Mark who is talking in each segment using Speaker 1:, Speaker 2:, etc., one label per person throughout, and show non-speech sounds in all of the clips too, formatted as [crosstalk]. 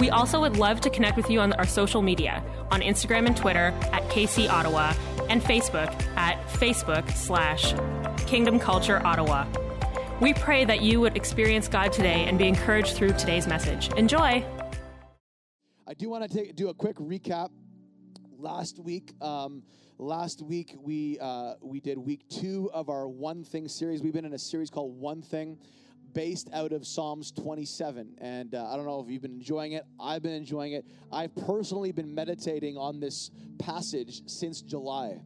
Speaker 1: We also would love to connect with you on our social media on Instagram and Twitter at KC Ottawa and Facebook at Facebook slash Kingdom Culture Ottawa. We pray that you would experience God today and be encouraged through today's message. Enjoy!
Speaker 2: I do want to take, do a quick recap. Last week, um, last week we uh, we did week two of our One Thing series. We've been in a series called One Thing, based out of Psalms 27. And uh, I don't know if you've been enjoying it. I've been enjoying it. I've personally been meditating on this passage since July.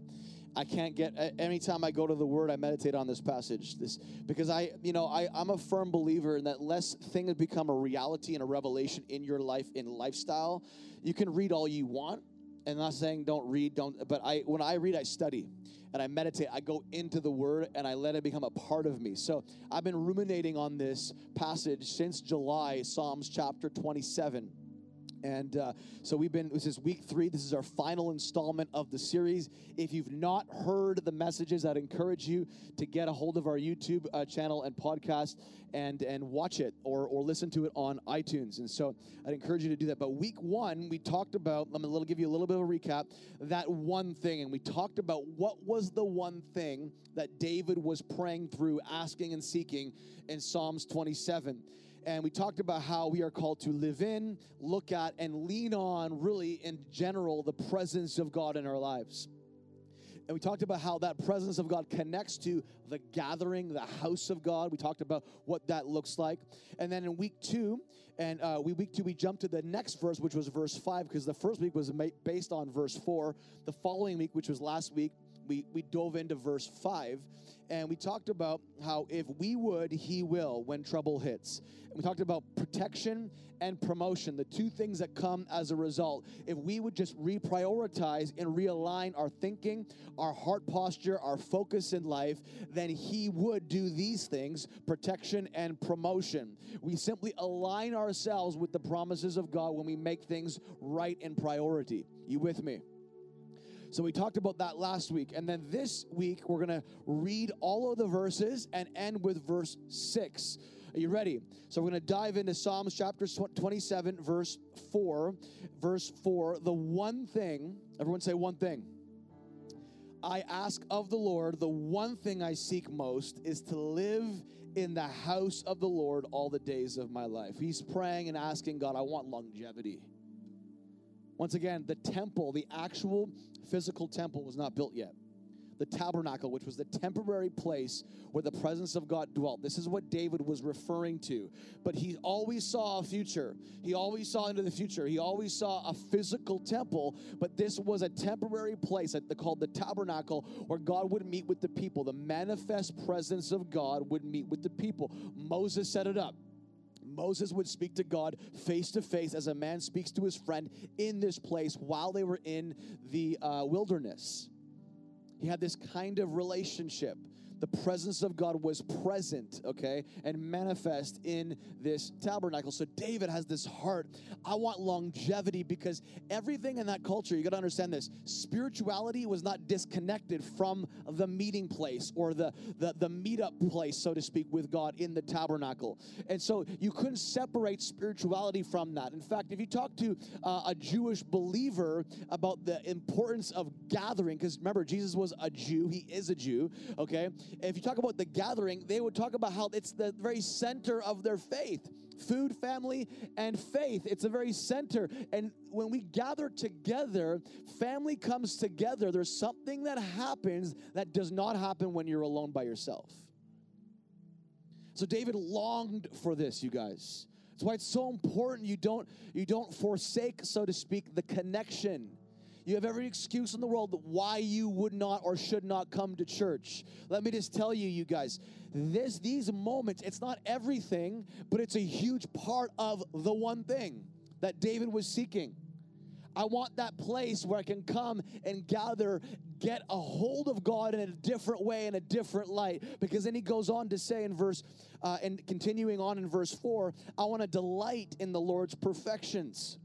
Speaker 2: I can't get anytime I go to the Word, I meditate on this passage. This because I, you know, I, I'm a firm believer in that less things become a reality and a revelation in your life in lifestyle. You can read all you want, and not saying don't read, don't. But I, when I read, I study and I meditate. I go into the Word and I let it become a part of me. So I've been ruminating on this passage since July, Psalms chapter 27. And uh, so we've been, this is week three. This is our final installment of the series. If you've not heard the messages, I'd encourage you to get a hold of our YouTube uh, channel and podcast and, and watch it or, or listen to it on iTunes. And so I'd encourage you to do that. But week one, we talked about, I'm going to give you a little bit of a recap, that one thing. And we talked about what was the one thing that David was praying through, asking and seeking in Psalms 27 and we talked about how we are called to live in, look at, and lean on, really, in general, the presence of God in our lives. And we talked about how that presence of God connects to the gathering, the house of God. We talked about what that looks like. And then in week two, and uh, we week two, we jumped to the next verse, which was verse five, because the first week was based on verse four. The following week, which was last week, we, we dove into verse five and we talked about how if we would, He will when trouble hits. And we talked about protection and promotion, the two things that come as a result. If we would just reprioritize and realign our thinking, our heart posture, our focus in life, then He would do these things protection and promotion. We simply align ourselves with the promises of God when we make things right in priority. You with me? So we talked about that last week. And then this week, we're going to read all of the verses and end with verse 6. Are you ready? So we're going to dive into Psalms chapter 27, verse 4. Verse 4 The one thing, everyone say one thing. I ask of the Lord, the one thing I seek most is to live in the house of the Lord all the days of my life. He's praying and asking God, I want longevity. Once again, the temple, the actual physical temple, was not built yet. The tabernacle, which was the temporary place where the presence of God dwelt. This is what David was referring to. But he always saw a future. He always saw into the future. He always saw a physical temple, but this was a temporary place called the tabernacle where God would meet with the people. The manifest presence of God would meet with the people. Moses set it up. Moses would speak to God face to face as a man speaks to his friend in this place while they were in the uh, wilderness. He had this kind of relationship the presence of God was present, okay, and manifest in this tabernacle. So David has this heart. I want longevity because everything in that culture, you got to understand this spirituality was not disconnected from the meeting place or the, the, the meetup place, so to speak, with God in the tabernacle. And so you couldn't separate spirituality from that. In fact, if you talk to uh, a Jewish believer about the importance of gathering, because remember, Jesus was a Jew, he is a Jew, okay? If you talk about the gathering, they would talk about how it's the very center of their faith food, family, and faith. It's the very center. And when we gather together, family comes together. There's something that happens that does not happen when you're alone by yourself. So David longed for this, you guys. That's why it's so important you don't you don't forsake, so to speak, the connection you have every excuse in the world why you would not or should not come to church. Let me just tell you, you guys, this these moments, it's not everything, but it's a huge part of the one thing that David was seeking. I want that place where I can come and gather, get a hold of God in a different way, in a different light. Because then he goes on to say in verse, uh, and continuing on in verse 4, I want to delight in the Lord's perfections.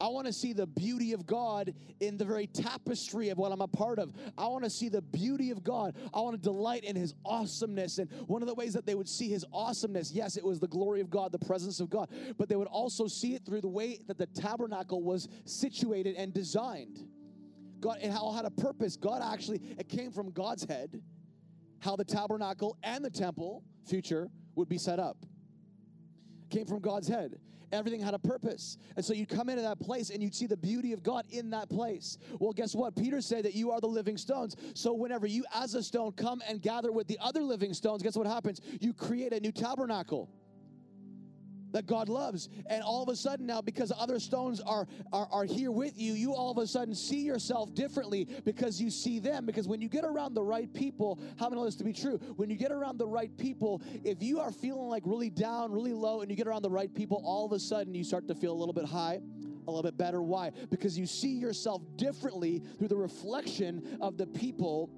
Speaker 2: I want to see the beauty of God in the very tapestry of what I'm a part of. I want to see the beauty of God. I want to delight in His awesomeness. And one of the ways that they would see His awesomeness, yes, it was the glory of God, the presence of God, but they would also see it through the way that the tabernacle was situated and designed. God, it all had a purpose. God actually, it came from God's head how the tabernacle and the temple, future, would be set up. Came from God's head. Everything had a purpose. And so you'd come into that place and you'd see the beauty of God in that place. Well, guess what? Peter said that you are the living stones. So whenever you, as a stone, come and gather with the other living stones, guess what happens? You create a new tabernacle that God loves. And all of a sudden now, because other stones are, are, are here with you, you all of a sudden see yourself differently because you see them. Because when you get around the right people, how many know this to be true? When you get around the right people, if you are feeling like really down, really low, and you get around the right people, all of a sudden you start to feel a little bit high. A little bit better. Why? Because you see yourself differently through the reflection of the people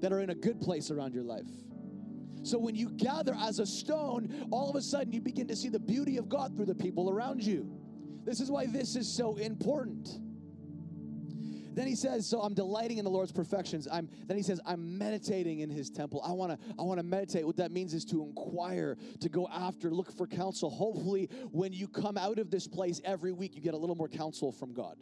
Speaker 2: that are in a good place around your life. So when you gather as a stone, all of a sudden you begin to see the beauty of God through the people around you. This is why this is so important. Then he says, "So I'm delighting in the Lord's perfections." I'm then he says, "I'm meditating in His temple." I want to I want to meditate. What that means is to inquire, to go after, look for counsel. Hopefully, when you come out of this place every week, you get a little more counsel from God.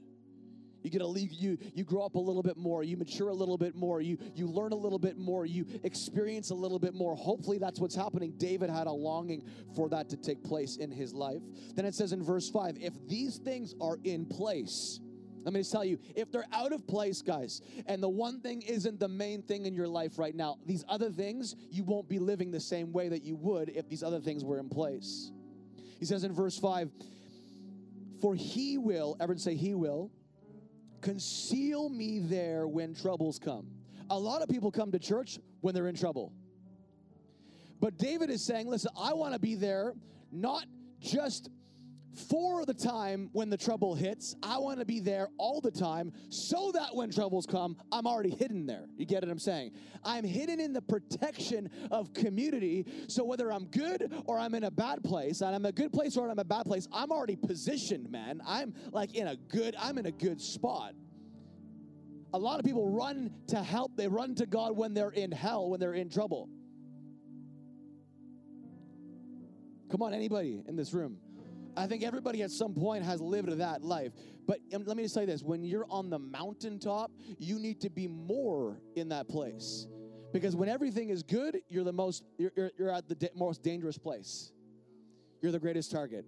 Speaker 2: You get a you you grow up a little bit more, you mature a little bit more, you you learn a little bit more, you experience a little bit more. Hopefully that's what's happening. David had a longing for that to take place in his life. Then it says in verse 5, if these things are in place, let me just tell you, if they're out of place, guys, and the one thing isn't the main thing in your life right now, these other things, you won't be living the same way that you would if these other things were in place. He says in verse 5, For he will, everyone say, He will Conceal me there when troubles come. A lot of people come to church when they're in trouble. But David is saying, listen, I want to be there not just for the time when the trouble hits. I want to be there all the time so that when troubles come, I'm already hidden there. You get what I'm saying? I'm hidden in the protection of community. So whether I'm good or I'm in a bad place, and I'm a good place or I'm a bad place, I'm already positioned, man. I'm like in a good, I'm in a good spot. A lot of people run to help, they run to God when they're in hell, when they're in trouble. Come on, anybody in this room. I think everybody at some point has lived that life. But um, let me just say this when you're on the mountaintop, you need to be more in that place. Because when everything is good, you're the most, you're, you're, you're at the most dangerous place. You're the greatest target.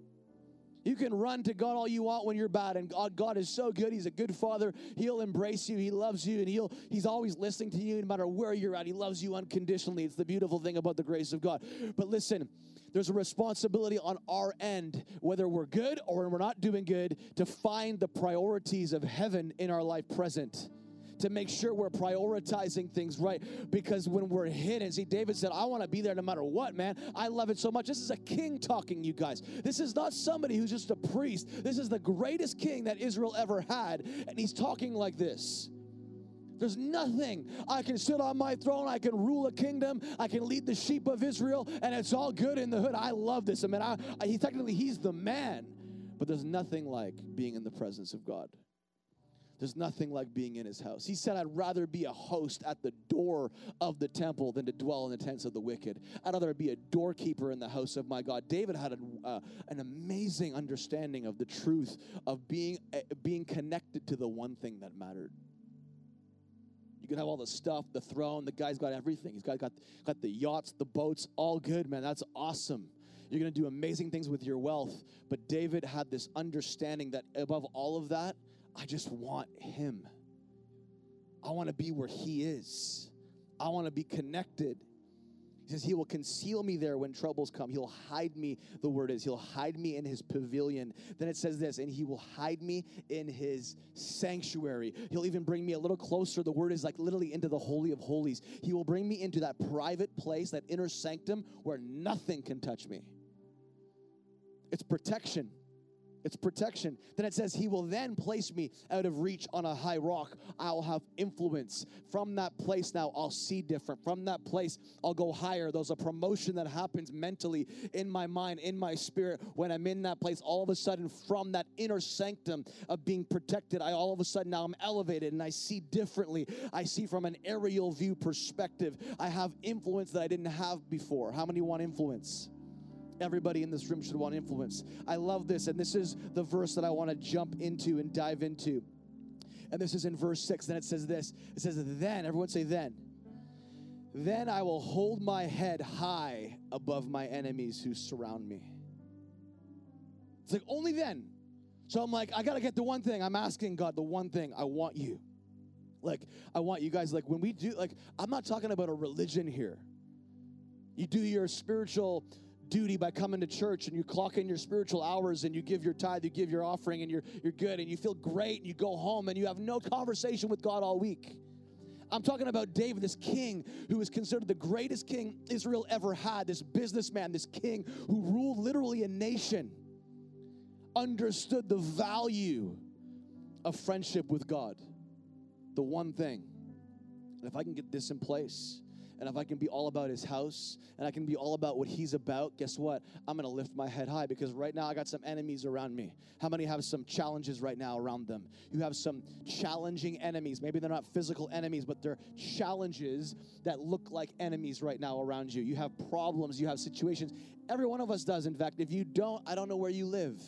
Speaker 2: You can run to God all you want when you're bad, and God, God is so good. He's a good father. He'll embrace you. He loves you, and he'll He's always listening to you no matter where you're at. He loves you unconditionally. It's the beautiful thing about the grace of God. But listen, there's a responsibility on our end, whether we're good or we're not doing good, to find the priorities of heaven in our life present to make sure we're prioritizing things right. Because when we're hidden, see, David said, I want to be there no matter what, man. I love it so much. This is a king talking, you guys. This is not somebody who's just a priest. This is the greatest king that Israel ever had. And he's talking like this. There's nothing. I can sit on my throne. I can rule a kingdom. I can lead the sheep of Israel, and it's all good in the hood. I love this. I mean, I, I, he technically he's the man, but there's nothing like being in the presence of God. There's nothing like being in his house. He said, I'd rather be a host at the door of the temple than to dwell in the tents of the wicked. I'd rather be a doorkeeper in the house of my God. David had a, uh, an amazing understanding of the truth of being, uh, being connected to the one thing that mattered. You can have all the stuff, the throne, the guy's got everything. He's got, got, got the yachts, the boats, all good, man. That's awesome. You're going to do amazing things with your wealth. But David had this understanding that above all of that, I just want Him. I want to be where He is. I want to be connected. He says, He will conceal me there when troubles come. He'll hide me, the word is. He'll hide me in His pavilion. Then it says this, and He will hide me in His sanctuary. He'll even bring me a little closer. The word is like literally into the Holy of Holies. He will bring me into that private place, that inner sanctum where nothing can touch me. It's protection. It's protection. Then it says, He will then place me out of reach on a high rock. I'll have influence. From that place now, I'll see different. From that place, I'll go higher. There's a promotion that happens mentally in my mind, in my spirit. When I'm in that place, all of a sudden, from that inner sanctum of being protected, I all of a sudden now I'm elevated and I see differently. I see from an aerial view perspective. I have influence that I didn't have before. How many want influence? Everybody in this room should want influence. I love this, and this is the verse that I want to jump into and dive into. And this is in verse 6. Then it says this it says, Then, everyone say, Then. Then I will hold my head high above my enemies who surround me. It's like, only then. So I'm like, I got to get the one thing. I'm asking God the one thing. I want you. Like, I want you guys, like, when we do, like, I'm not talking about a religion here. You do your spiritual duty by coming to church and you clock in your spiritual hours and you give your tithe, you give your offering, and you're, you're good and you feel great and you go home and you have no conversation with God all week. I'm talking about David, this king who is considered the greatest king Israel ever had, this businessman, this king who ruled literally a nation, understood the value of friendship with God. The one thing. And if I can get this in place, and if I can be all about his house and I can be all about what he's about, guess what? I'm going to lift my head high because right now I got some enemies around me. How many have some challenges right now around them? You have some challenging enemies. Maybe they're not physical enemies, but they're challenges that look like enemies right now around you. You have problems, you have situations. Every one of us does. In fact, if you don't, I don't know where you live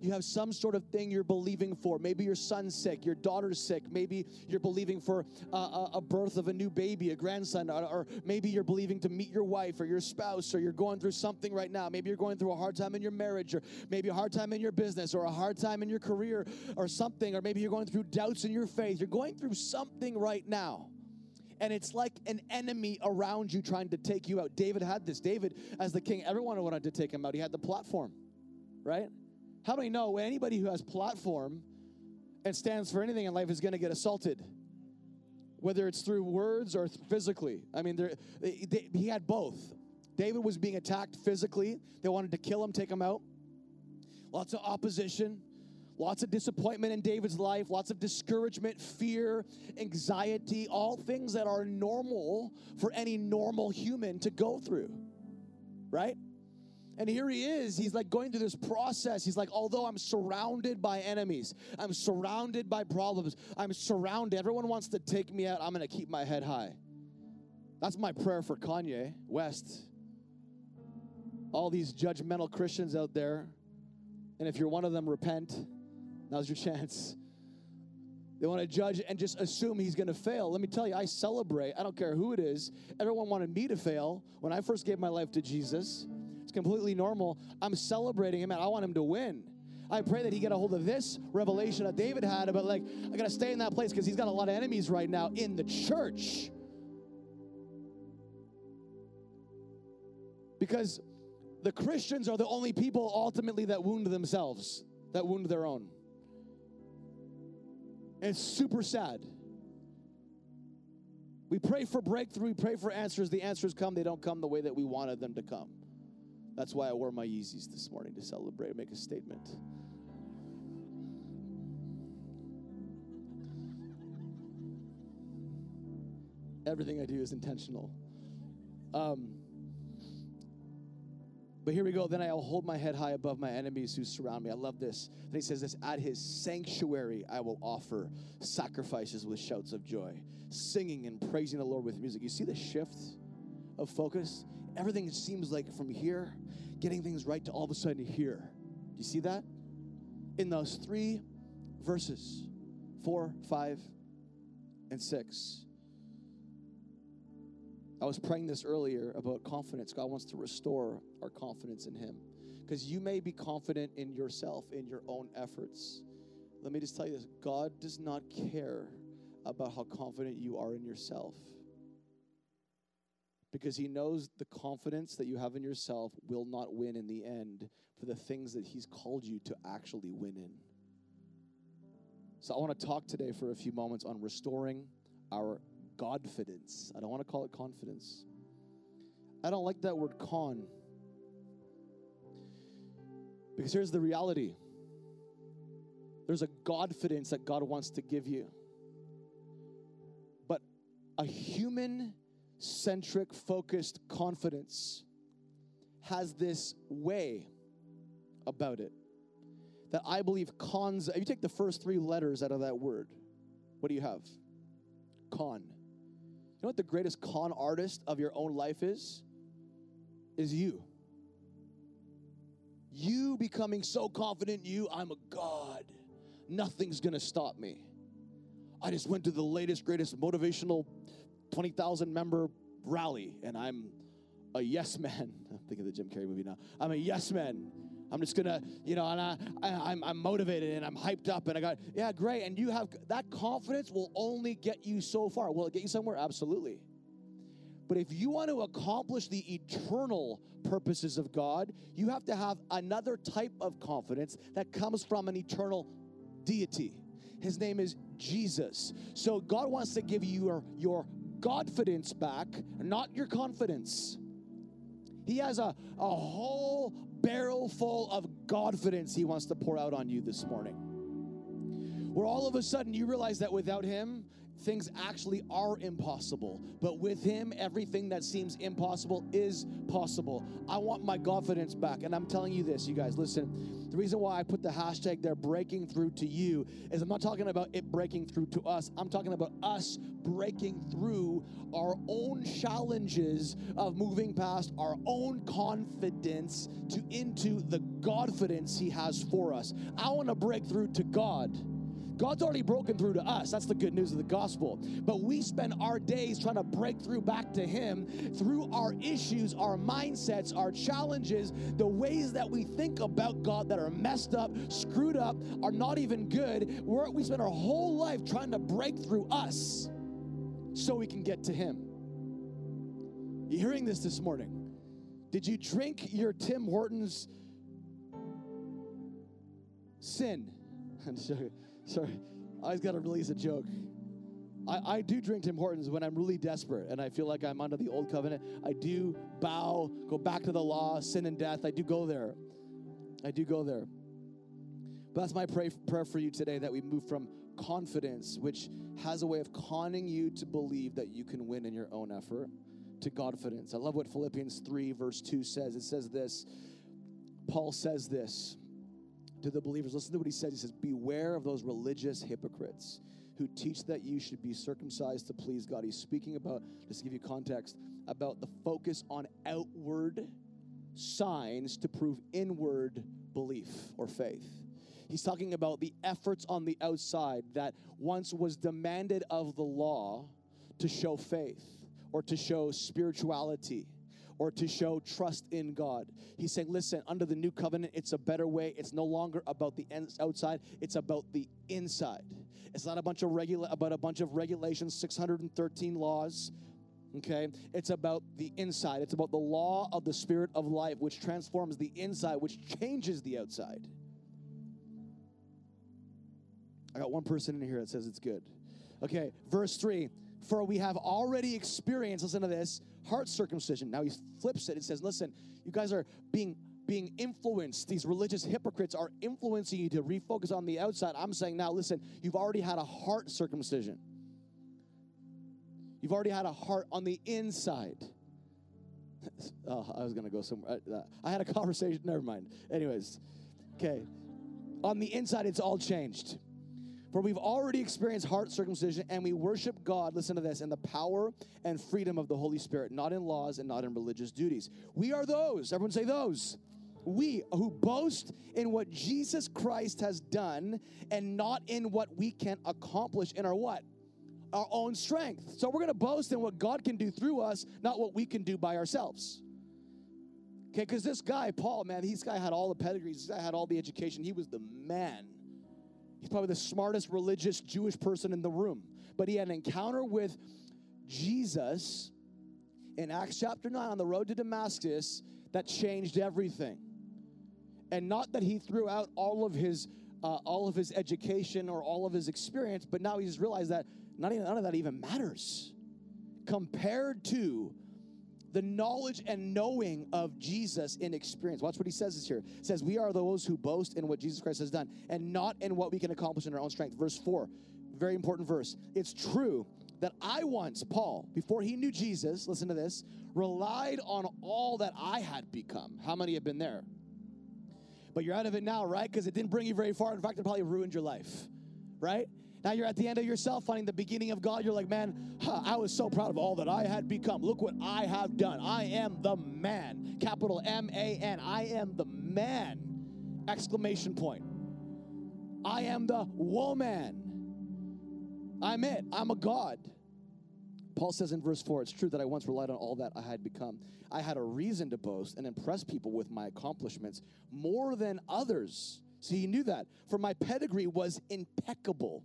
Speaker 2: you have some sort of thing you're believing for. Maybe your son's sick, your daughter's sick. Maybe you're believing for a, a birth of a new baby, a grandson, or, or, maybe you're believing to meet your wife or your spouse, or you're going through something right now. Maybe you're going through a hard time in your marriage, or maybe a hard time in your business, or a hard time in your career, or something, or maybe you're going through doubts in your faith. You're going through something right now and it's like an enemy around you trying to take you out. David had this. David, as the king, everyone wanted to take him out. He had the platform, right? How many know anybody who has platform and stands for anything in life is going to get assaulted? Whether it's through words or physically. I mean, they, they, he had both. David was being attacked physically. They wanted to kill him, take him out. Lots of opposition, lots of disappointment in David's life, lots of discouragement, fear, anxiety, all things that are normal for any normal human to go through. Right? And here he is. He's like going through this process. He's like, although I'm surrounded by enemies, I'm surrounded by problems, I'm surrounded. Everyone wants to take me out. I'm going to keep my head high. That's my prayer for Kanye West. All these judgmental Christians out there. And if you're one of them, repent. Now's your chance. They want to judge and just assume he's going to fail. Let me tell you, I celebrate. I don't care who it is. Everyone wanted me to fail when I first gave my life to Jesus. It's completely normal. I'm celebrating him and I want him to win. I pray that he get a hold of this revelation that David had about like, I gotta stay in that place because he's got a lot of enemies right now in the church. Because the Christians are the only people ultimately that wound themselves, that wound their own. And it's super sad. We pray for breakthrough, we pray for answers. The answers come, they don't come the way that we wanted them to come. That's why I wore my Yeezys this morning to celebrate, make a statement. Everything I do is intentional. Um, but here we go. Then I'll hold my head high above my enemies who surround me. I love this. Then he says this At his sanctuary, I will offer sacrifices with shouts of joy, singing and praising the Lord with music. You see the shift of focus? Everything seems like from here getting things right to all of a sudden here. Do you see that? In those three verses four, five, and six. I was praying this earlier about confidence. God wants to restore our confidence in Him. Because you may be confident in yourself, in your own efforts. Let me just tell you this God does not care about how confident you are in yourself because he knows the confidence that you have in yourself will not win in the end for the things that he's called you to actually win in. So I want to talk today for a few moments on restoring our godfidence. I don't want to call it confidence. I don't like that word con. Because here's the reality there's a Godfidence that God wants to give you. But a human centric, focused confidence has this way about it that I believe cons. If you take the first three letters out of that word, what do you have? Con. You know what the greatest con artist of your own life is? Is you. You becoming so confident you, I'm a God. Nothing's gonna stop me. I just went to the latest, greatest motivational 20,000 member rally and I'm a yes man. [laughs] I'm thinking of the Jim Carrey movie now. I'm a yes man. I'm just gonna, you know, and I, I, I'm, I'm motivated and I'm hyped up and I got, yeah, great. And you have that confidence will only get you so far. Will it get you somewhere? Absolutely. But if you want to accomplish the eternal purposes of God, you have to have another type of confidence that comes from an eternal deity. His name is Jesus. So God wants to give you your, your Godfidence back, not your confidence. He has a, a whole barrel full of Godfidence He wants to pour out on you this morning. Where all of a sudden you realize that without Him, things actually are impossible. But with Him, everything that seems impossible is possible. I want my confidence back. And I'm telling you this, you guys, listen. The reason why I put the hashtag there, breaking through to you, is I'm not talking about it breaking through to us. I'm talking about us breaking through our own challenges of moving past our own confidence to into the confidence He has for us. I want to break through to God. God's already broken through to us. That's the good news of the gospel. But we spend our days trying to break through back to Him through our issues, our mindsets, our challenges, the ways that we think about God that are messed up, screwed up, are not even good. We're, we spend our whole life trying to break through us so we can get to Him. You hearing this this morning? Did you drink your Tim Hortons sin? [laughs] Sorry, I just got to release a joke. I, I do drink Tim Hortons when I'm really desperate and I feel like I'm under the old covenant. I do bow, go back to the law, sin and death. I do go there. I do go there. But that's my pray, prayer for you today that we move from confidence, which has a way of conning you to believe that you can win in your own effort, to Godfidence. I love what Philippians 3, verse 2 says. It says this Paul says this to the believers. Listen to what he says. He says, Beware of those religious hypocrites who teach that you should be circumcised to please God. He's speaking about, just to give you context, about the focus on outward signs to prove inward belief or faith. He's talking about the efforts on the outside that once was demanded of the law to show faith or to show spirituality or to show trust in God. He's saying, listen, under the new covenant, it's a better way. It's no longer about the outside, it's about the inside. It's not a bunch of regula- about a bunch of regulations, 613 laws. Okay, it's about the inside. It's about the law of the spirit of life, which transforms the inside, which changes the outside. I got one person in here that says it's good. Okay, verse 3 For we have already experienced, listen to this, heart circumcision. Now he flips it and says, listen, you guys are being being influenced. These religious hypocrites are influencing you to refocus on the outside. I'm saying now, listen, you've already had a heart circumcision. You've already had a heart on the inside. [laughs] oh, I was going to go somewhere. Uh, I had a [laughs] conversation. Never mind. Anyways, okay. On the inside, it's all changed. For we've already experienced heart circumcision and we worship God, listen to this, in the power and freedom of the Holy Spirit, not in laws and not in religious duties. We are those, everyone say those. We who boast in what Jesus Christ has done and not in what we can accomplish in our what? Our own strength. So we're going to boast in what God can do through us, not what we can do by ourselves. Okay, because this guy, Paul, man, this guy had all the pedigrees, this guy had all the education. He was the man He's probably the smartest religious Jewish person in the room. But he had an encounter with Jesus in Acts chapter 9 on the road to Damascus that changed everything. And not that he threw out all of his uh, all of his education or all of his experience, but now he's realized that not even, none of that even matters compared to the knowledge and knowing of Jesus in experience. Watch what he says here. It says, We are those who boast in what Jesus Christ has done and not in what we can accomplish in our own strength. Verse 4, very important verse. It's true that I once, Paul, before he knew Jesus, listen to this, relied on all that I had become. How many have been there? But you're out of it now, right? Because it didn't bring you very far. In fact, it probably ruined your life, right? Now you're at the end of yourself, finding the beginning of God. You're like, man, huh, I was so proud of all that I had become. Look what I have done. I am the man. Capital M A N. I am the man. Exclamation point. I am the woman. I'm it. I'm a God. Paul says in verse 4 it's true that I once relied on all that I had become. I had a reason to boast and impress people with my accomplishments more than others. See, he knew that. For my pedigree was impeccable.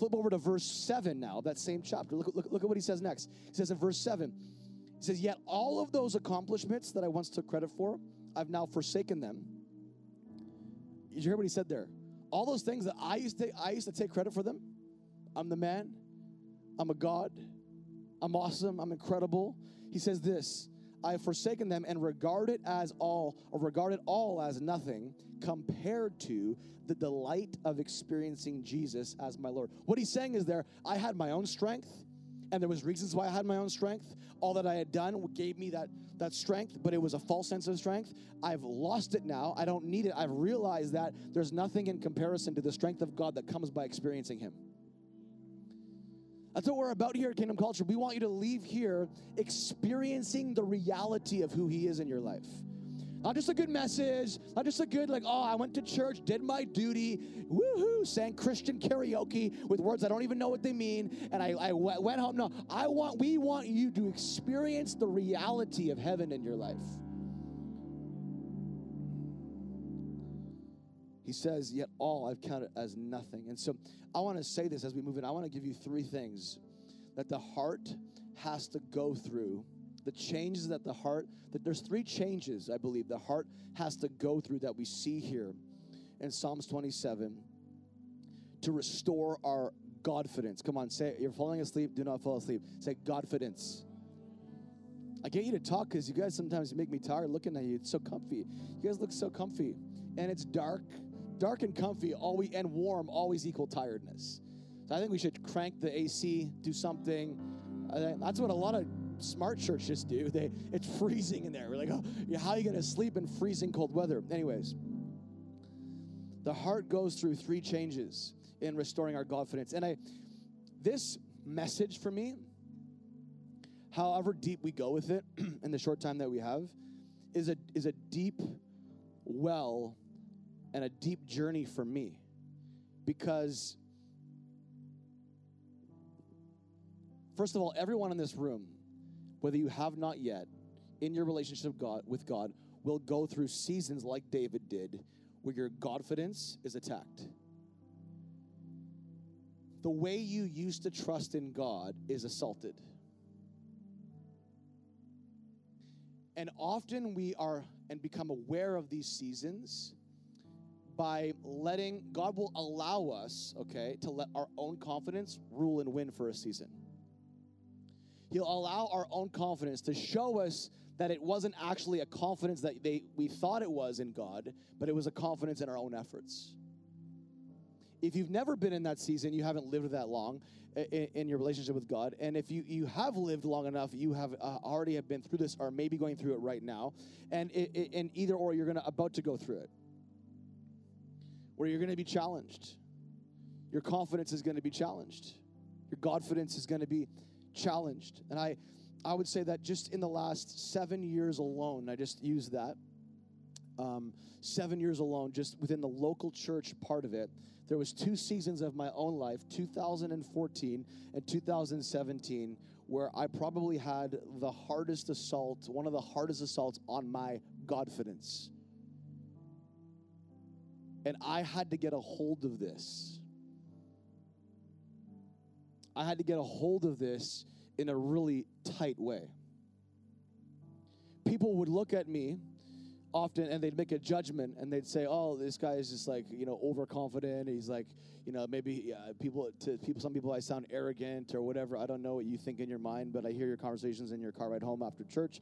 Speaker 2: Flip over to verse 7 now, that same chapter. Look, look, look at what he says next. He says in verse 7, he says, Yet all of those accomplishments that I once took credit for, I've now forsaken them. Did you hear what he said there? All those things that I used to I used to take credit for them. I'm the man. I'm a God. I'm awesome. I'm incredible. He says this I have forsaken them and regard it as all, or regard it all as nothing compared to the delight of experiencing Jesus as my Lord. What he's saying is there, I had my own strength, and there was reasons why I had my own strength. All that I had done gave me that, that strength, but it was a false sense of strength. I've lost it now. I don't need it. I've realized that there's nothing in comparison to the strength of God that comes by experiencing Him. That's what we're about here at Kingdom Culture. We want you to leave here experiencing the reality of who He is in your life. Not just a good message, not just a good, like, oh, I went to church, did my duty, woohoo, sang Christian karaoke with words I don't even know what they mean, and I, I went home. No, I want, we want you to experience the reality of heaven in your life. He says, Yet all I've counted as nothing. And so I want to say this as we move in. I want to give you three things that the heart has to go through the changes that the heart that there's three changes i believe the heart has to go through that we see here in psalms 27 to restore our godfidence. Come on say it. you're falling asleep do not fall asleep. Say godfidence. I get you to talk because you guys sometimes make me tired looking at you. It's so comfy. You guys look so comfy. And it's dark dark and comfy always and warm always equal tiredness so i think we should crank the ac do something that's what a lot of smart churches do. They it's freezing in there. We're like, oh, how are you to sleep in freezing cold weather? Anyways, the heart goes through three changes in restoring our confidence, and I this message for me, however deep we go with it [clears throat] in the short time that we have, is a is a deep well and a deep journey for me because first of all everyone in this room whether you have not yet, in your relationship God, with God, will go through seasons like David did, where your confidence is attacked. The way you used to trust in God is assaulted. And often we are and become aware of these seasons by letting God will allow us, okay, to let our own confidence rule and win for a season. He'll allow our own confidence to show us that it wasn't actually a confidence that they, we thought it was in God, but it was a confidence in our own efforts. If you've never been in that season, you haven't lived that long in, in your relationship with God. And if you, you have lived long enough, you have uh, already have been through this or maybe going through it right now. And, it, it, and either or you're gonna about to go through it. Where you're gonna be challenged. Your confidence is gonna be challenged. Your confidence is gonna be challenged. And I, I would say that just in the last seven years alone, I just used that. Um, seven years alone, just within the local church part of it, there was two seasons of my own life, 2014 and 2017, where I probably had the hardest assault, one of the hardest assaults on my confidence. And I had to get a hold of this. I had to get a hold of this in a really tight way. People would look at me often and they'd make a judgment and they'd say oh this guy is just like you know overconfident he's like you know maybe uh, people to people some people i sound arrogant or whatever i don't know what you think in your mind but i hear your conversations in your car ride home after church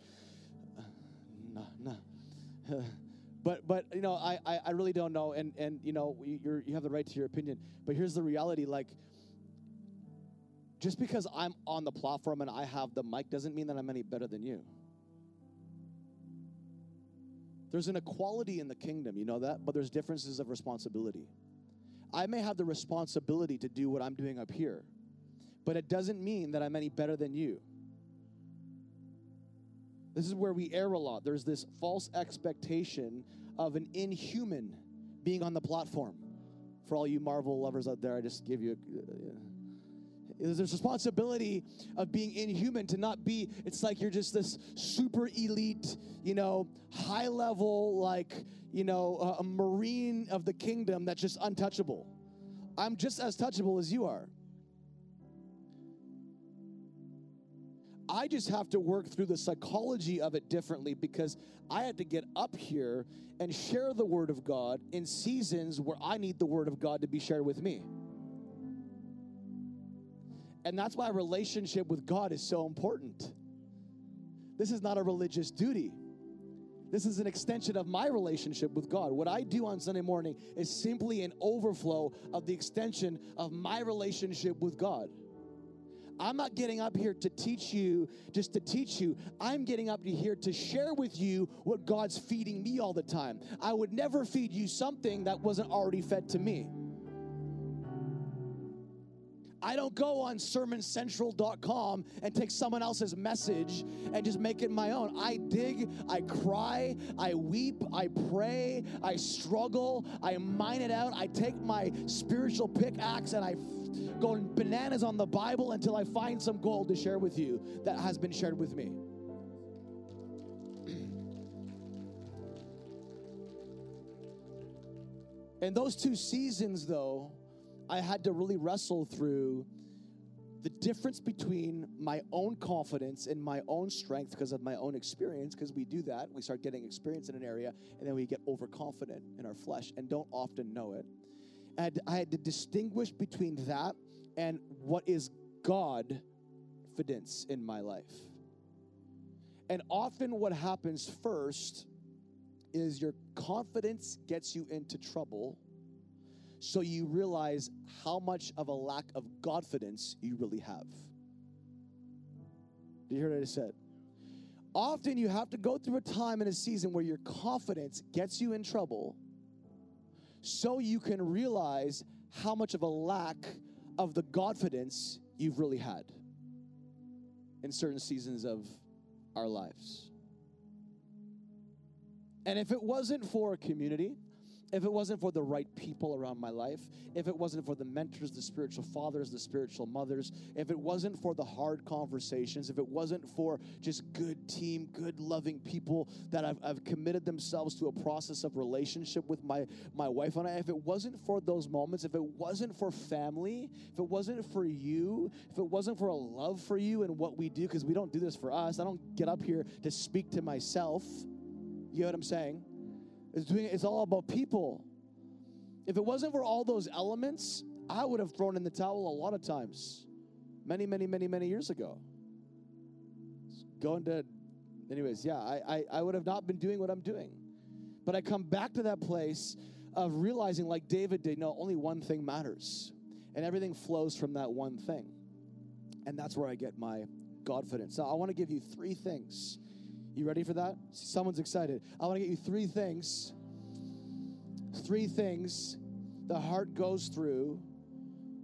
Speaker 2: no no [laughs] but but you know I, I i really don't know and and you know you're you have the right to your opinion but here's the reality like just because i'm on the platform and i have the mic doesn't mean that i'm any better than you there's an equality in the kingdom, you know that? But there's differences of responsibility. I may have the responsibility to do what I'm doing up here, but it doesn't mean that I'm any better than you. This is where we err a lot. There's this false expectation of an inhuman being on the platform. For all you Marvel lovers out there, I just give you a, uh, there's this responsibility of being inhuman to not be, it's like you're just this super elite, you know, high level, like, you know, a marine of the kingdom that's just untouchable. I'm just as touchable as you are. I just have to work through the psychology of it differently because I had to get up here and share the Word of God in seasons where I need the Word of God to be shared with me. And that's why relationship with God is so important. This is not a religious duty. This is an extension of my relationship with God. What I do on Sunday morning is simply an overflow of the extension of my relationship with God. I'm not getting up here to teach you just to teach you. I'm getting up here to share with you what God's feeding me all the time. I would never feed you something that wasn't already fed to me. I don't go on sermoncentral.com and take someone else's message and just make it my own. I dig, I cry, I weep, I pray, I struggle, I mine it out. I take my spiritual pickaxe and I go bananas on the Bible until I find some gold to share with you that has been shared with me. [clears throat] And those two seasons, though, I had to really wrestle through the difference between my own confidence and my own strength because of my own experience, because we do that. We start getting experience in an area and then we get overconfident in our flesh and don't often know it. And I had to distinguish between that and what is God confidence in my life. And often what happens first is your confidence gets you into trouble so you realize how much of a lack of confidence you really have. Do you hear what I said? Often you have to go through a time in a season where your confidence gets you in trouble so you can realize how much of a lack of the confidence you've really had in certain seasons of our lives. And if it wasn't for a community, if it wasn't for the right people around my life, if it wasn't for the mentors, the spiritual fathers, the spiritual mothers, if it wasn't for the hard conversations, if it wasn't for just good team, good loving people that I've, I've committed themselves to a process of relationship with my, my wife and I, if it wasn't for those moments, if it wasn't for family, if it wasn't for you, if it wasn't for a love for you and what we do, because we don't do this for us, I don't get up here to speak to myself. You know what I'm saying? It's doing it's all about people. If it wasn't for all those elements, I would have thrown in the towel a lot of times. Many, many, many, many years ago. Going to anyways, yeah, I, I, I would have not been doing what I'm doing. But I come back to that place of realizing, like David did, no, only one thing matters. And everything flows from that one thing. And that's where I get my confidence. So I want to give you three things you ready for that? Someone's excited. I want to get you three things. Three things the heart goes through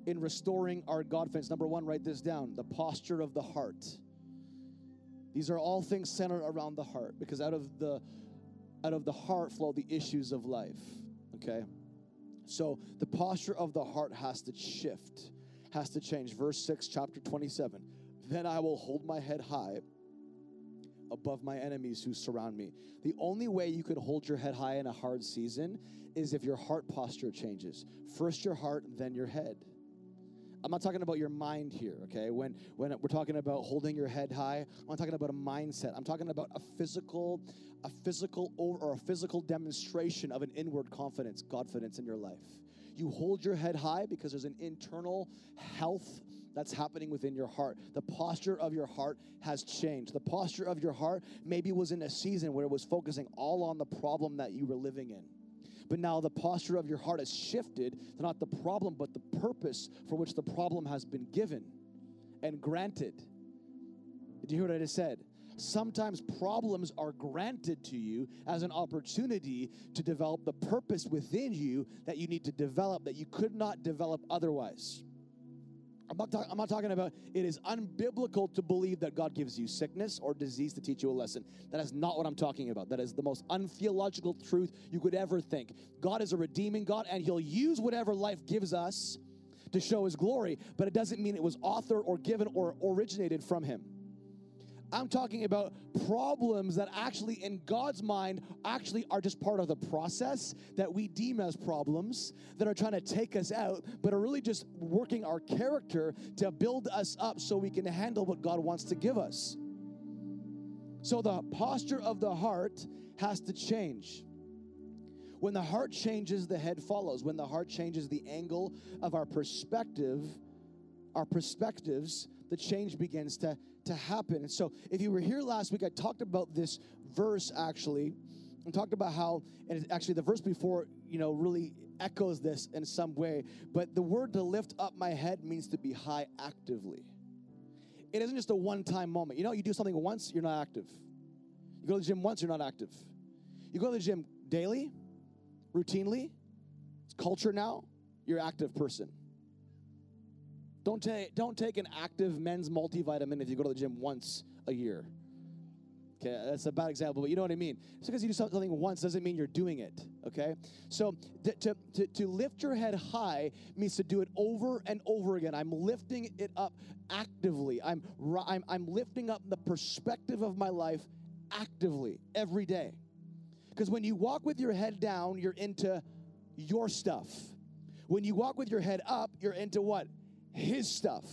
Speaker 2: in restoring our confidence. Number one, write this down the posture of the heart. These are all things centered around the heart because out of the out of the heart flow the issues of life. Okay? So the posture of the heart has to shift, has to change. Verse 6, chapter 27. Then I will hold my head high above my enemies who surround me. The only way you can hold your head high in a hard season is if your heart posture changes. First your heart, then your head. I'm not talking about your mind here, okay? When when we're talking about holding your head high, I'm not talking about a mindset. I'm talking about a physical, a physical or a physical demonstration of an inward confidence, confidence in your life. You hold your head high because there's an internal health that's happening within your heart. The posture of your heart has changed. The posture of your heart maybe was in a season where it was focusing all on the problem that you were living in. But now the posture of your heart has shifted to not the problem, but the purpose for which the problem has been given and granted. Did you hear what I just said? Sometimes problems are granted to you as an opportunity to develop the purpose within you that you need to develop that you could not develop otherwise. I'm not, talk- I'm not talking about it is unbiblical to believe that God gives you sickness or disease to teach you a lesson. That is not what I'm talking about. That is the most untheological truth you could ever think. God is a redeeming God, and He'll use whatever life gives us to show His glory, but it doesn't mean it was authored or given or originated from Him. I'm talking about problems that actually, in God's mind, actually are just part of the process that we deem as problems that are trying to take us out, but are really just working our character to build us up so we can handle what God wants to give us. So the posture of the heart has to change. When the heart changes, the head follows. When the heart changes the angle of our perspective, our perspectives, the change begins to to happen. And so, if you were here last week, I talked about this verse actually, and talked about how, and actually the verse before, you know, really echoes this in some way. But the word to lift up my head means to be high actively. It isn't just a one time moment. You know, you do something once, you're not active. You go to the gym once, you're not active. You go to the gym daily, routinely, it's culture now, you're an active person. Don't take don't take an active men's multivitamin if you go to the gym once a year. Okay, that's a bad example, but you know what I mean. Just because you do something once doesn't mean you're doing it. Okay, so to, to, to lift your head high means to do it over and over again. I'm lifting it up actively. I'm I'm I'm lifting up the perspective of my life actively every day. Because when you walk with your head down, you're into your stuff. When you walk with your head up, you're into what? His stuff.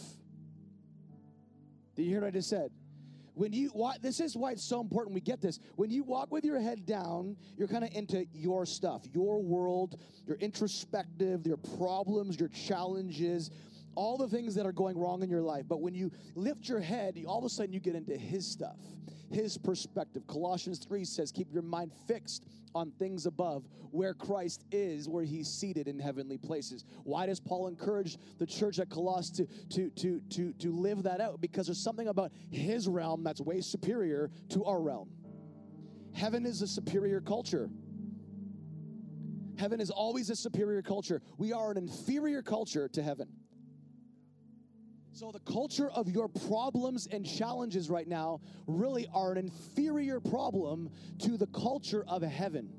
Speaker 2: Did you hear what I just said? When you this is why it's so important we get this. When you walk with your head down, you're kind of into your stuff, your world, your introspective, your problems, your challenges, all the things that are going wrong in your life. But when you lift your head, all of a sudden you get into his stuff, his perspective. Colossians 3 says, Keep your mind fixed on things above, where Christ is, where he's seated in heavenly places. Why does Paul encourage the church at Colossus to, to, to, to, to live that out? Because there's something about his realm that's way superior to our realm. Heaven is a superior culture. Heaven is always a superior culture. We are an inferior culture to heaven. So, the culture of your problems and challenges right now really are an inferior problem to the culture of heaven,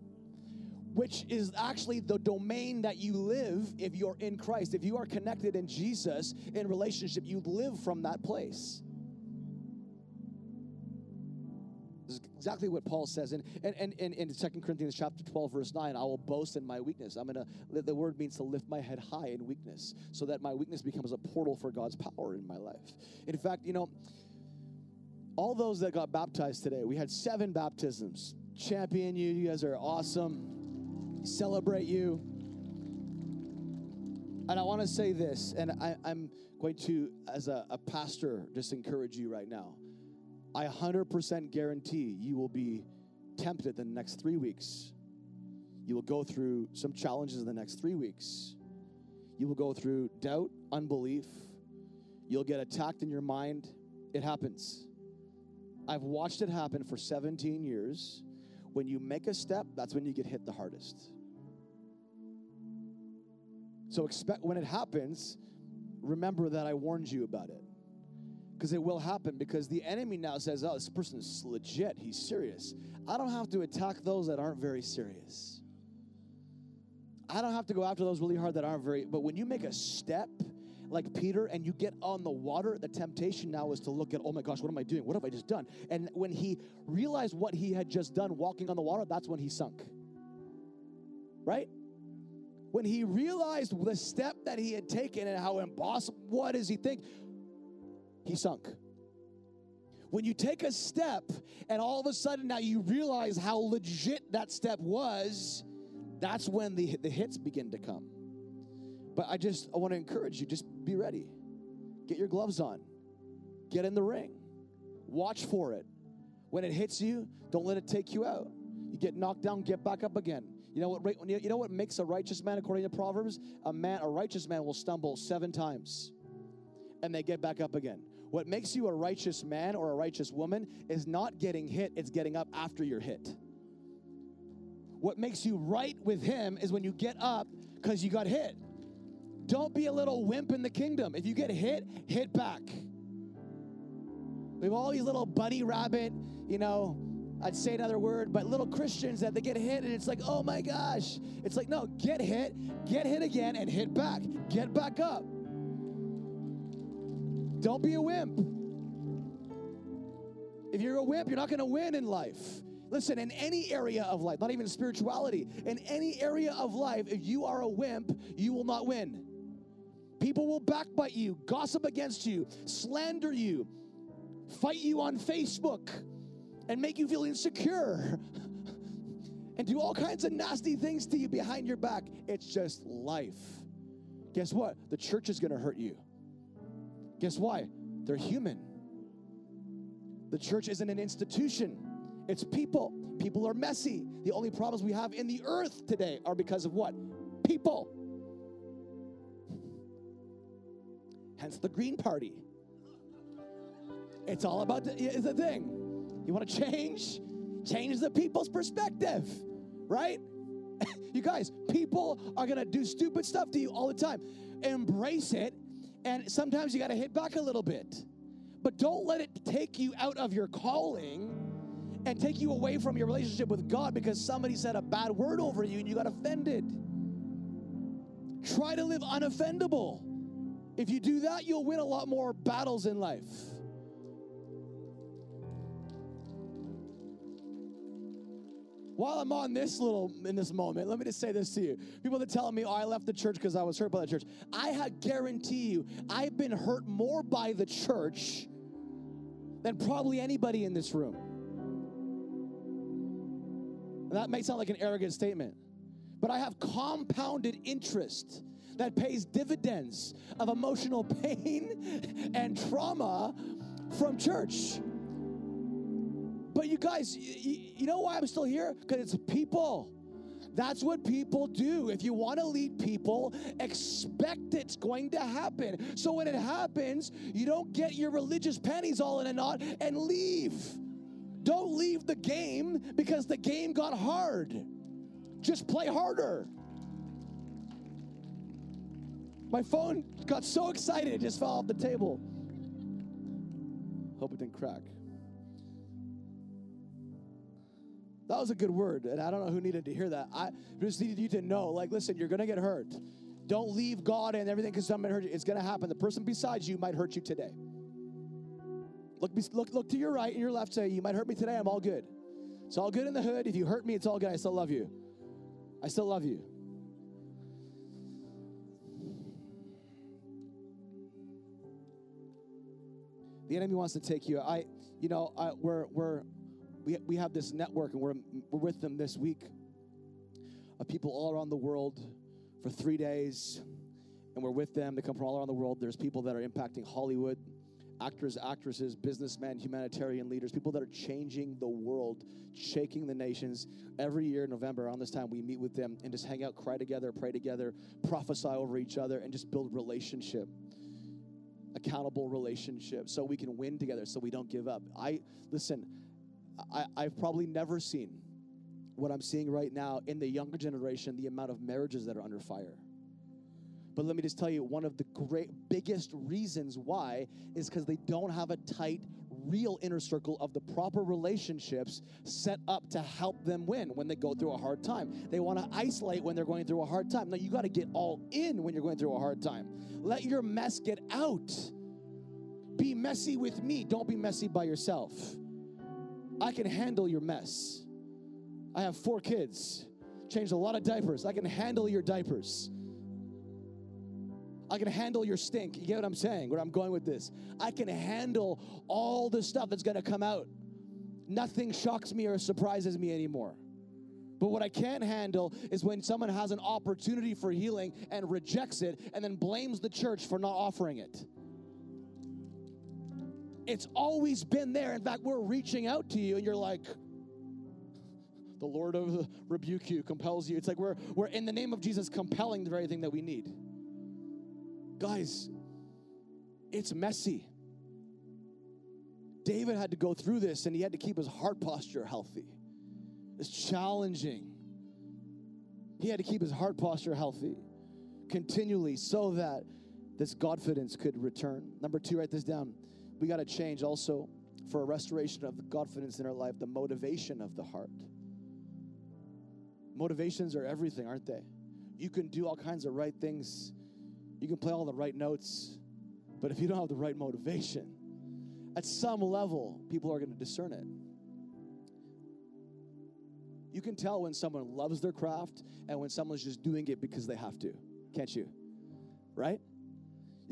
Speaker 2: which is actually the domain that you live if you're in Christ. If you are connected in Jesus in relationship, you live from that place. Exactly what Paul says. And in 2 Corinthians chapter 12, verse 9, I will boast in my weakness. I'm to, the word means to lift my head high in weakness so that my weakness becomes a portal for God's power in my life. In fact, you know, all those that got baptized today, we had seven baptisms. Champion you, you guys are awesome. Celebrate you. And I want to say this, and I, am going to, as a, a pastor, just encourage you right now. I 100% guarantee you will be tempted in the next three weeks. You will go through some challenges in the next three weeks. You will go through doubt, unbelief. You'll get attacked in your mind. It happens. I've watched it happen for 17 years. When you make a step, that's when you get hit the hardest. So expect when it happens, remember that I warned you about it because it will happen because the enemy now says, oh, this person is legit. He's serious. I don't have to attack those that aren't very serious. I don't have to go after those really hard that aren't very, but when you make a step, like Peter and you get on the water, the temptation now is to look at, oh my gosh, what am I doing? What have I just done? And when he realized what he had just done walking on the water, that's when he sunk. Right? when he realized the step that he had taken and how impossible, what does he think? He sunk. When you take a step and all of a sudden now you realize how legit that step was, that's when the, the hits begin to come. But I just, I want to encourage you, just be ready. Get your gloves on. Get in the ring. Watch for it. When it hits you, don't let it take you out. You get knocked down, get back up again. You know what? You know what makes a righteous man, according to Proverbs? A man, a righteous man, will stumble seven times, and they get back up again. What makes you a righteous man or a righteous woman is not getting hit; it's getting up after you're hit. What makes you right with Him is when you get up because you got hit. Don't be a little wimp in the kingdom. If you get hit, hit back. We have all these little bunny rabbit, you know, I'd say another word, but little Christians that they get hit and it's like, oh my gosh. It's like, no, get hit, get hit again, and hit back. Get back up. Don't be a wimp. If you're a wimp, you're not going to win in life. Listen, in any area of life, not even spirituality, in any area of life, if you are a wimp, you will not win. People will backbite you, gossip against you, slander you, fight you on Facebook and make you feel insecure [laughs] and do all kinds of nasty things to you behind your back. It's just life. Guess what? The church is going to hurt you. Guess why? They're human. The church isn't an institution, it's people. People are messy. The only problems we have in the earth today are because of what? People. Hence the Green Party. It's all about the, it's the thing. You want to change? Change the people's perspective, right? [laughs] you guys, people are going to do stupid stuff to you all the time. Embrace it, and sometimes you got to hit back a little bit. But don't let it take you out of your calling and take you away from your relationship with God because somebody said a bad word over you and you got offended. Try to live unoffendable. If you do that, you'll win a lot more battles in life. While I'm on this little, in this moment, let me just say this to you. People that tell me, oh, I left the church because I was hurt by the church. I guarantee you, I've been hurt more by the church than probably anybody in this room. And that may sound like an arrogant statement, but I have compounded interest that pays dividends of emotional [laughs] pain and trauma from church. But you guys, you, you know why I'm still here? Because it's people. That's what people do. If you want to lead people, expect it's going to happen. So when it happens, you don't get your religious panties all in a knot and leave. Don't leave the game because the game got hard. Just play harder. My phone got so excited, it just fell off the table. Hope it didn't crack. That was a good word, and I don't know who needed to hear that. I just needed you to know, like, listen, you're gonna get hurt. Don't leave God and everything because somebody hurt you. It's gonna happen. The person beside you might hurt you today. Look, look, look to your right and your left. Say, you might hurt me today. I'm all good. It's all good in the hood. If you hurt me, it's all good. I still love you. I still love you. The enemy wants to take you. I, you know, I, we're we're we, we have this network, and we're, we're with them this week of people all around the world for three days, and we're with them. They come from all around the world. There's people that are impacting Hollywood, actors, actresses, businessmen, humanitarian leaders, people that are changing the world, shaking the nations. Every year, November, around this time, we meet with them and just hang out, cry together, pray together, prophesy over each other, and just build relationship accountable relationship so we can win together so we don't give up i listen I, I've probably never seen what I'm seeing right now in the younger generation, the amount of marriages that are under fire. But let me just tell you, one of the great biggest reasons why is because they don't have a tight, real inner circle of the proper relationships set up to help them win when they go through a hard time. They want to isolate when they're going through a hard time. No, you got to get all in when you're going through a hard time. Let your mess get out. Be messy with me, don't be messy by yourself. I can handle your mess. I have four kids. changed a lot of diapers. I can handle your diapers. I can handle your stink. You get what I'm saying? Where I'm going with this. I can handle all the stuff that's going to come out. Nothing shocks me or surprises me anymore. But what I can't handle is when someone has an opportunity for healing and rejects it and then blames the church for not offering it. It's always been there. In fact, we're reaching out to you and you're like, the Lord of the rebuke you, compels you. It's like we're, we're in the name of Jesus compelling the very thing that we need. Guys, it's messy. David had to go through this and he had to keep his heart posture healthy. It's challenging. He had to keep his heart posture healthy continually so that this confidence could return. Number two, write this down. We got to change also for a restoration of confidence in our life, the motivation of the heart. Motivations are everything, aren't they? You can do all kinds of right things, you can play all the right notes, but if you don't have the right motivation, at some level, people are going to discern it. You can tell when someone loves their craft and when someone's just doing it because they have to, can't you? Right?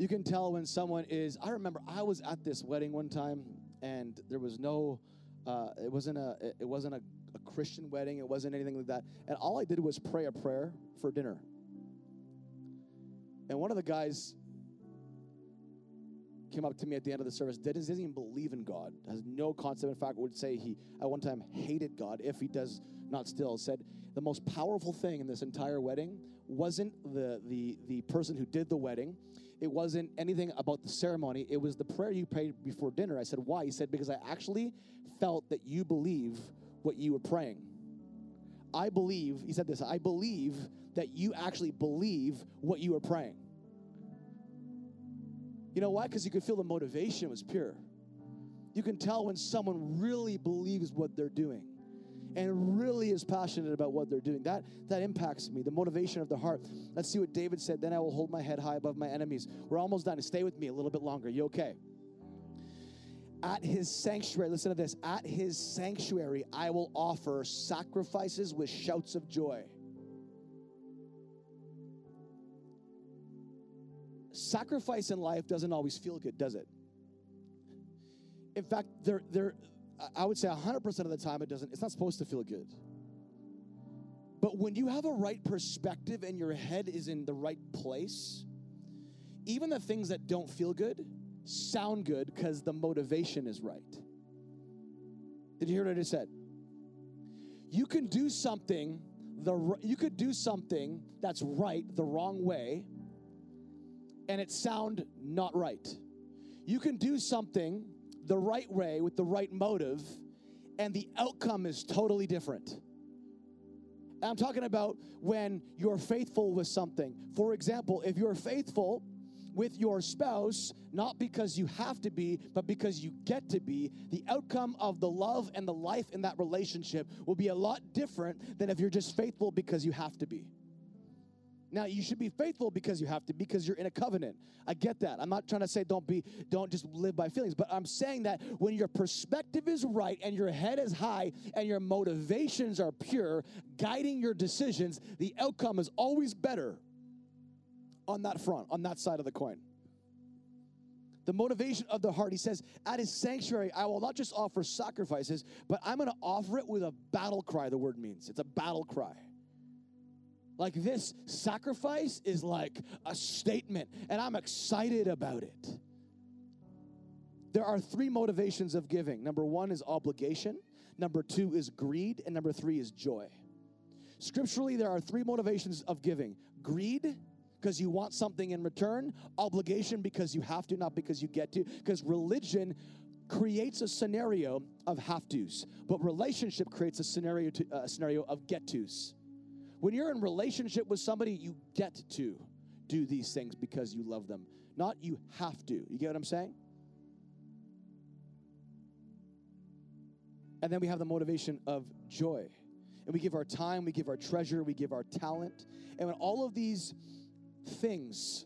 Speaker 2: You can tell when someone is. I remember I was at this wedding one time, and there was no. Uh, it wasn't a. It wasn't a, a Christian wedding. It wasn't anything like that. And all I did was pray a prayer for dinner. And one of the guys came up to me at the end of the service, doesn't even believe in God, has no concept. In fact, would say he at one time hated God if he does not still. Said the most powerful thing in this entire wedding wasn't the the the person who did the wedding. It wasn't anything about the ceremony. It was the prayer you prayed before dinner. I said, why? He said, because I actually felt that you believe what you were praying. I believe, he said this, I believe that you actually believe what you were praying. You know why? Because you could feel the motivation was pure. You can tell when someone really believes what they're doing and really is passionate about what they're doing. That that impacts me. The motivation of the heart. Let's see what David said. Then I will hold my head high above my enemies. We're almost done. Stay with me a little bit longer. You okay? At his sanctuary, listen to this. At his sanctuary, I will offer sacrifices with shouts of joy. sacrifice in life doesn't always feel good, does it? In fact, there, there, I would say 100% of the time it doesn't, it's not supposed to feel good. But when you have a right perspective and your head is in the right place, even the things that don't feel good sound good because the motivation is right. Did you hear what I just said? You can do something the you could do something that's right the wrong way and it sound not right. You can do something the right way with the right motive, and the outcome is totally different. I'm talking about when you're faithful with something. For example, if you're faithful with your spouse, not because you have to be, but because you get to be, the outcome of the love and the life in that relationship will be a lot different than if you're just faithful because you have to be. Now you should be faithful because you have to, because you're in a covenant. I get that. I'm not trying to say don't be, don't just live by feelings, but I'm saying that when your perspective is right and your head is high and your motivations are pure, guiding your decisions, the outcome is always better on that front, on that side of the coin. The motivation of the heart, he says, at his sanctuary, I will not just offer sacrifices, but I'm going to offer it with a battle cry, the word means. It's a battle cry. Like this sacrifice is like a statement, and I'm excited about it. There are three motivations of giving number one is obligation, number two is greed, and number three is joy. Scripturally, there are three motivations of giving greed, because you want something in return, obligation, because you have to, not because you get to, because religion creates a scenario of have tos, but relationship creates a scenario to, uh, scenario of get tos. When you're in relationship with somebody, you get to do these things because you love them, not you have to. You get what I'm saying? And then we have the motivation of joy. And we give our time, we give our treasure, we give our talent. And when all of these things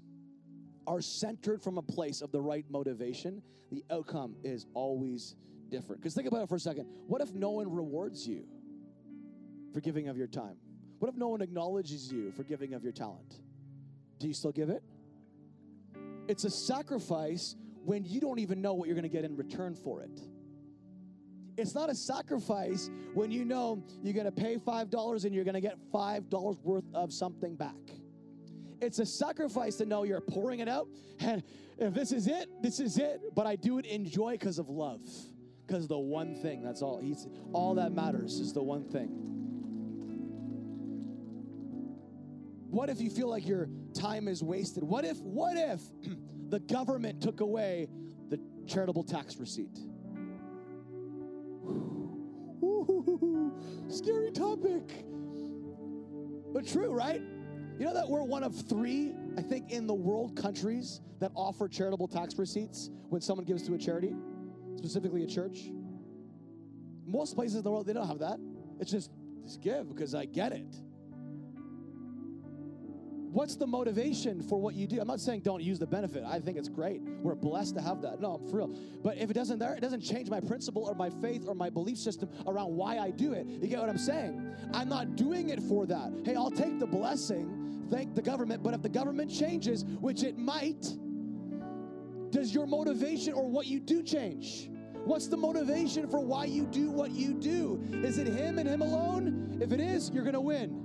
Speaker 2: are centered from a place of the right motivation, the outcome is always different. Because think about it for a second. What if no one rewards you for giving of your time? What if no one acknowledges you for giving of your talent? Do you still give it? It's a sacrifice when you don't even know what you're going to get in return for it. It's not a sacrifice when you know you're going to pay $5 and you're going to get $5 worth of something back. It's a sacrifice to know you're pouring it out. And if this is it, this is it. But I do it in joy because of love. Because the one thing, that's all. He's, all that matters is the one thing. What if you feel like your time is wasted? What if, what if [clears throat] the government took away the charitable tax receipt? Ooh, [laughs] scary topic. But true, right? You know that we're one of three, I think, in the world countries that offer charitable tax receipts when someone gives to a charity, specifically a church. Most places in the world, they don't have that. It's just, just give because I get it. What's the motivation for what you do? I'm not saying don't use the benefit. I think it's great. We're blessed to have that. No, I'm for real. But if it doesn't there, it doesn't change my principle or my faith or my belief system around why I do it. You get what I'm saying? I'm not doing it for that. Hey, I'll take the blessing, thank the government, but if the government changes, which it might, does your motivation or what you do change? What's the motivation for why you do what you do? Is it Him and Him alone? If it is, you're going to win.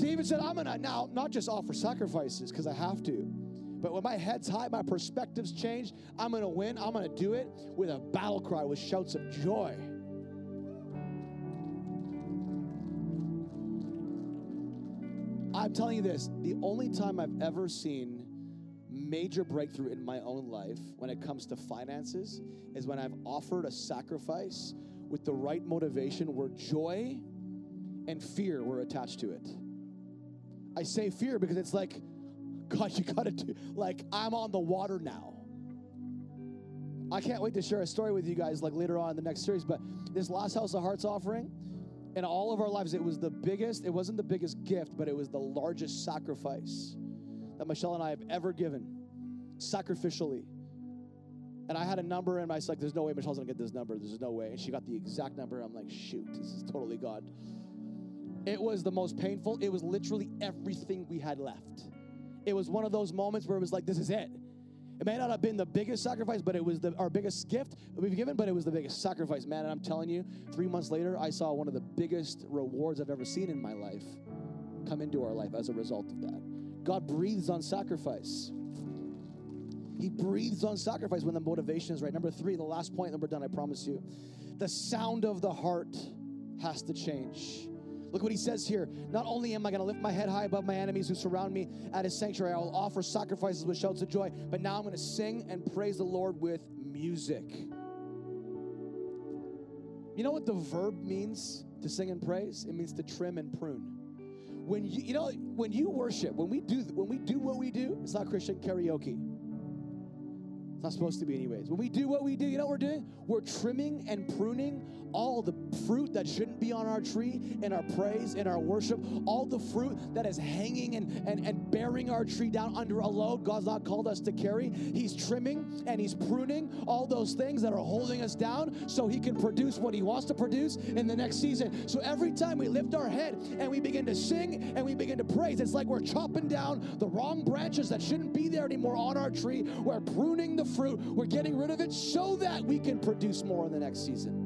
Speaker 2: David said, I'm going to now not just offer sacrifices because I have to, but when my head's high, my perspective's changed, I'm going to win. I'm going to do it with a battle cry, with shouts of joy. I'm telling you this the only time I've ever seen major breakthrough in my own life when it comes to finances is when I've offered a sacrifice with the right motivation where joy and fear were attached to it. I say fear because it's like, God, you gotta do, like, I'm on the water now. I can't wait to share a story with you guys, like later on in the next series. But this last House of Hearts offering, in all of our lives, it was the biggest, it wasn't the biggest gift, but it was the largest sacrifice that Michelle and I have ever given sacrificially. And I had a number, and I was like, there's no way Michelle's gonna get this number. There's no way. And she got the exact number. I'm like, shoot, this is totally God. It was the most painful. It was literally everything we had left. It was one of those moments where it was like, this is it. It may not have been the biggest sacrifice, but it was the, our biggest gift we've given, but it was the biggest sacrifice, man. And I'm telling you, three months later, I saw one of the biggest rewards I've ever seen in my life come into our life as a result of that. God breathes on sacrifice. He breathes on sacrifice when the motivation is right. Number three, the last point, and we're done, I promise you. The sound of the heart has to change. Look what he says here. Not only am I going to lift my head high above my enemies who surround me at his sanctuary, I will offer sacrifices with shouts of joy, but now I'm going to sing and praise the Lord with music. You know what the verb means to sing and praise? It means to trim and prune. When you, you know, when you worship, when we do, when we do what we do, it's not Christian karaoke. It's not supposed to be, anyways. When we do what we do, you know what we're doing? We're trimming and pruning all the fruit that shouldn't be on our tree in our praise, in our worship, all the fruit that is hanging and, and, and bearing our tree down under a load God's not called us to carry. He's trimming and He's pruning all those things that are holding us down so He can produce what He wants to produce in the next season. So every time we lift our head and we begin to sing and we begin to praise, it's like we're chopping down the wrong branches that shouldn't be there anymore on our tree. We're pruning the fruit, we're getting rid of it so that we can produce more in the next season.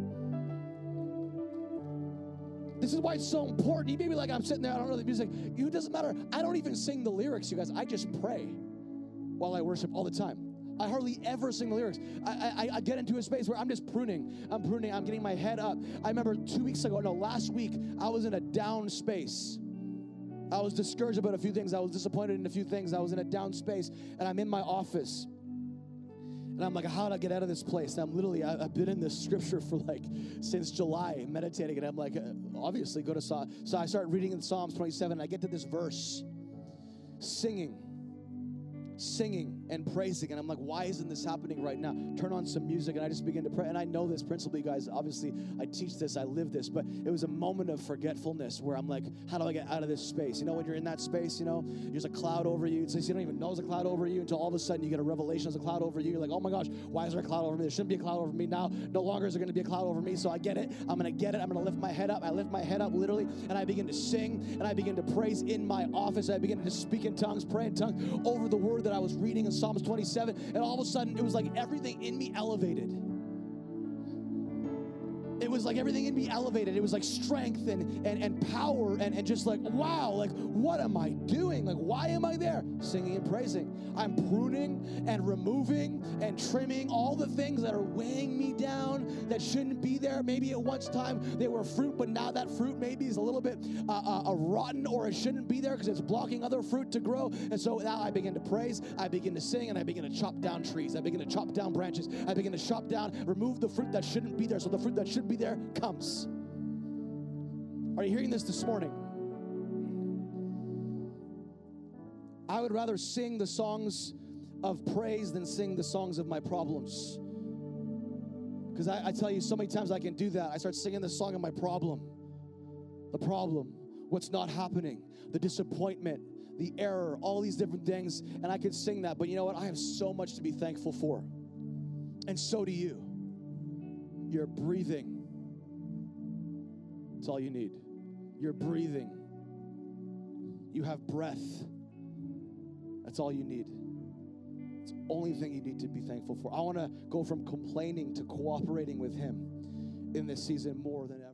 Speaker 2: This is why it's so important. You may be like, I'm sitting there, I don't know the music. It doesn't matter. I don't even sing the lyrics, you guys. I just pray while I worship all the time. I hardly ever sing the lyrics. I, I, I, get into a space where I'm just pruning. I'm pruning. I'm getting my head up. I remember two weeks ago, no, last week, I was in a down space. I was discouraged about a few things. I was disappointed in a few things. I was in a down space, and I'm in my office. And I'm like, how do I get out of this place? And I'm literally, I, have been in this scripture for like since July, meditating. And I'm like, uh, obviously, go to Psalm. So I start reading in Psalms 27. And I get to this verse singing singing and praising. And I'm like, why isn't this happening right now? Turn on some music and I just begin to pray. And I know this principle, you guys. Obviously, I teach this, I live this, but it was a moment of forgetfulness where I'm like, how do I get out of this space? You know, when you're in that space, you know, there's a cloud over you. It's like you don't even know there's a cloud over you until all of a sudden you get a revelation there's a cloud over you. You're like, oh my gosh, why is there a cloud over me? There shouldn't be a cloud over me now. No longer is there going to be a cloud over me. So I get it. I'm going to get it. I'm going to lift my head up. I lift my head up literally and I begin to sing and I begin to praise in my office. I begin to speak in tongues, pray in tongues over the word that I was reading in Psalms 27. And all of a sudden, it was like everything in me elevated. Was like everything in me elevated. It was like strength and, and, and power and, and just like, wow, like, what am I doing? Like, why am I there? Singing and praising. I'm pruning and removing and trimming all the things that are weighing me down that shouldn't be there. Maybe at once time they were fruit, but now that fruit maybe is a little bit uh, uh, uh rotten or it shouldn't be there because it's blocking other fruit to grow. And so now I begin to praise, I begin to sing, and I begin to chop down trees. I begin to chop down branches. I begin to chop down, remove the fruit that shouldn't be there. So the fruit that should be there comes. Are you hearing this this morning? I would rather sing the songs of praise than sing the songs of my problems. Because I, I, tell you, so many times I can do that. I start singing the song of my problem, the problem, what's not happening, the disappointment, the error, all these different things, and I can sing that. But you know what? I have so much to be thankful for. And so do you. You're breathing. That's all you need. You're breathing. You have breath. That's all you need. It's the only thing you need to be thankful for. I want to go from complaining to cooperating with Him in this season more than ever.